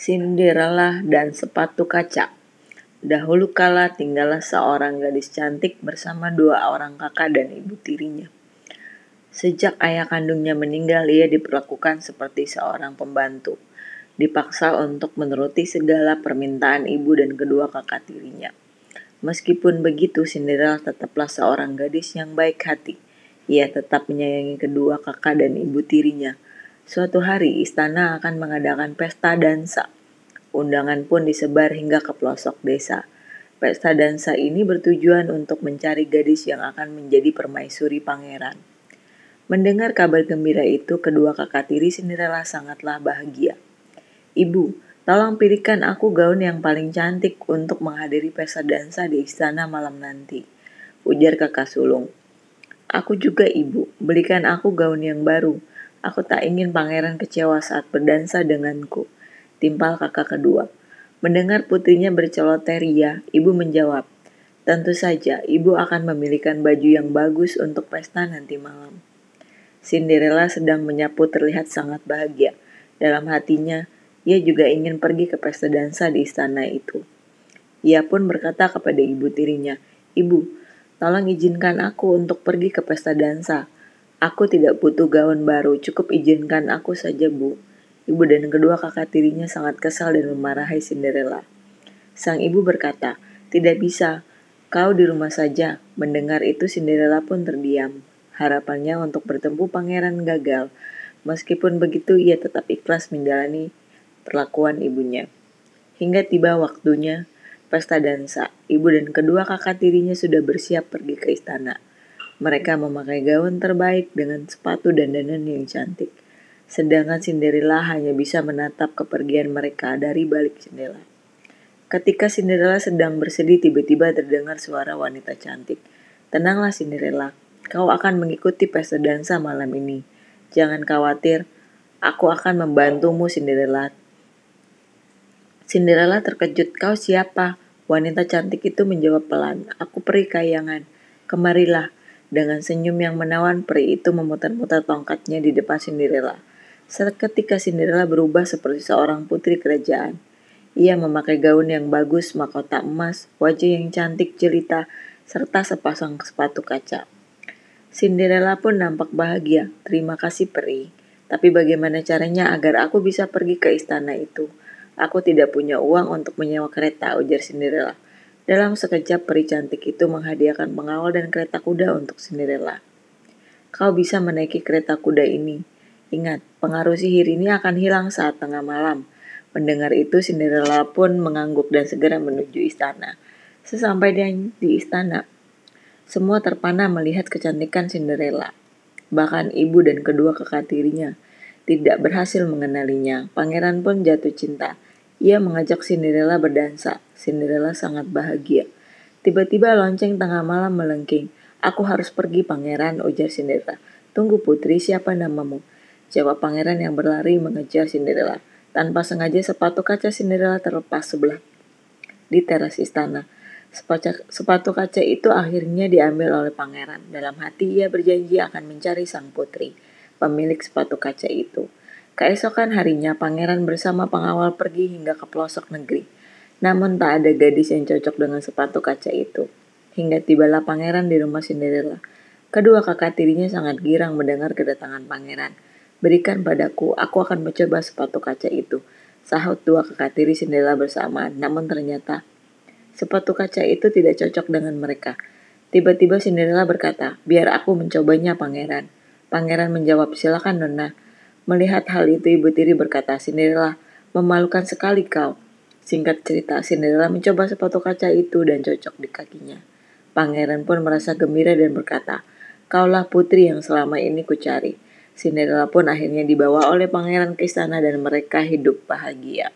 Cinderella dan sepatu kaca. Dahulu kala tinggallah seorang gadis cantik bersama dua orang kakak dan ibu tirinya. Sejak ayah kandungnya meninggal, ia diperlakukan seperti seorang pembantu. Dipaksa untuk menuruti segala permintaan ibu dan kedua kakak tirinya. Meskipun begitu, Cinderella tetaplah seorang gadis yang baik hati. Ia tetap menyayangi kedua kakak dan ibu tirinya Suatu hari istana akan mengadakan pesta dansa. Undangan pun disebar hingga ke pelosok desa. Pesta dansa ini bertujuan untuk mencari gadis yang akan menjadi permaisuri pangeran. Mendengar kabar gembira itu, kedua kakak tiri Cinderella sangatlah bahagia. Ibu, tolong pilihkan aku gaun yang paling cantik untuk menghadiri pesta dansa di istana malam nanti. Ujar kakak sulung. Aku juga ibu, belikan aku gaun yang baru Aku tak ingin pangeran kecewa saat berdansa denganku. Timpal kakak kedua. Mendengar putrinya berceloteh ria, ibu menjawab, Tentu saja, ibu akan memilihkan baju yang bagus untuk pesta nanti malam. Cinderella sedang menyapu terlihat sangat bahagia. Dalam hatinya, ia juga ingin pergi ke pesta dansa di istana itu. Ia pun berkata kepada ibu tirinya, Ibu, tolong izinkan aku untuk pergi ke pesta dansa. Aku tidak butuh gaun baru, cukup izinkan aku saja, Bu. Ibu dan kedua kakak tirinya sangat kesal dan memarahi Cinderella. Sang ibu berkata, "Tidak bisa, kau di rumah saja." Mendengar itu Cinderella pun terdiam. Harapannya untuk bertemu pangeran gagal. Meskipun begitu, ia tetap ikhlas menjalani perlakuan ibunya. Hingga tiba waktunya pesta dansa. Ibu dan kedua kakak tirinya sudah bersiap pergi ke istana. Mereka memakai gaun terbaik dengan sepatu dan dandan yang cantik. Sedangkan Cinderella hanya bisa menatap kepergian mereka dari balik jendela. Ketika Cinderella sedang bersedih, tiba-tiba terdengar suara wanita cantik. Tenanglah Cinderella, kau akan mengikuti pesta dansa malam ini. Jangan khawatir, aku akan membantumu Cinderella. Cinderella terkejut, kau siapa? Wanita cantik itu menjawab pelan, aku peri kayangan. Kemarilah, dengan senyum yang menawan, peri itu memutar-mutar tongkatnya di depan Cinderella. Seketika Cinderella berubah seperti seorang putri kerajaan. Ia memakai gaun yang bagus, mahkota emas, wajah yang cantik jelita, serta sepasang sepatu kaca. Cinderella pun nampak bahagia. Terima kasih peri. Tapi bagaimana caranya agar aku bisa pergi ke istana itu? Aku tidak punya uang untuk menyewa kereta, ujar Cinderella. Dalam sekejap peri cantik itu menghadiahkan pengawal dan kereta kuda untuk Cinderella. Kau bisa menaiki kereta kuda ini. Ingat, pengaruh sihir ini akan hilang saat tengah malam. Mendengar itu Cinderella pun mengangguk dan segera menuju istana. Sesampai di istana, semua terpana melihat kecantikan Cinderella. Bahkan ibu dan kedua kakak tirinya tidak berhasil mengenalinya. Pangeran pun jatuh cinta. Ia mengajak Cinderella berdansa. Cinderella sangat bahagia. Tiba-tiba lonceng tengah malam melengking. Aku harus pergi pangeran, ujar Cinderella. Tunggu putri, siapa namamu? Jawab pangeran yang berlari mengejar Cinderella. Tanpa sengaja sepatu kaca Cinderella terlepas sebelah di teras istana. Sepatu, sepatu kaca itu akhirnya diambil oleh pangeran. Dalam hati ia berjanji akan mencari sang putri, pemilik sepatu kaca itu. Keesokan harinya, pangeran bersama pengawal pergi hingga ke pelosok negeri. Namun tak ada gadis yang cocok dengan sepatu kaca itu. Hingga tibalah pangeran di rumah Cinderella. Kedua kakak tirinya sangat girang mendengar kedatangan pangeran. Berikan padaku, aku akan mencoba sepatu kaca itu. Sahut dua kakak tiri Cinderella bersamaan, namun ternyata sepatu kaca itu tidak cocok dengan mereka. Tiba-tiba Cinderella berkata, biar aku mencobanya pangeran. Pangeran menjawab, silakan nona. Melihat hal itu, ibu tiri berkata, Cinderella, memalukan sekali kau. Singkat cerita, Cinderella mencoba sepatu kaca itu dan cocok di kakinya. Pangeran pun merasa gembira dan berkata, Kaulah putri yang selama ini kucari. Cinderella pun akhirnya dibawa oleh pangeran ke istana dan mereka hidup bahagia.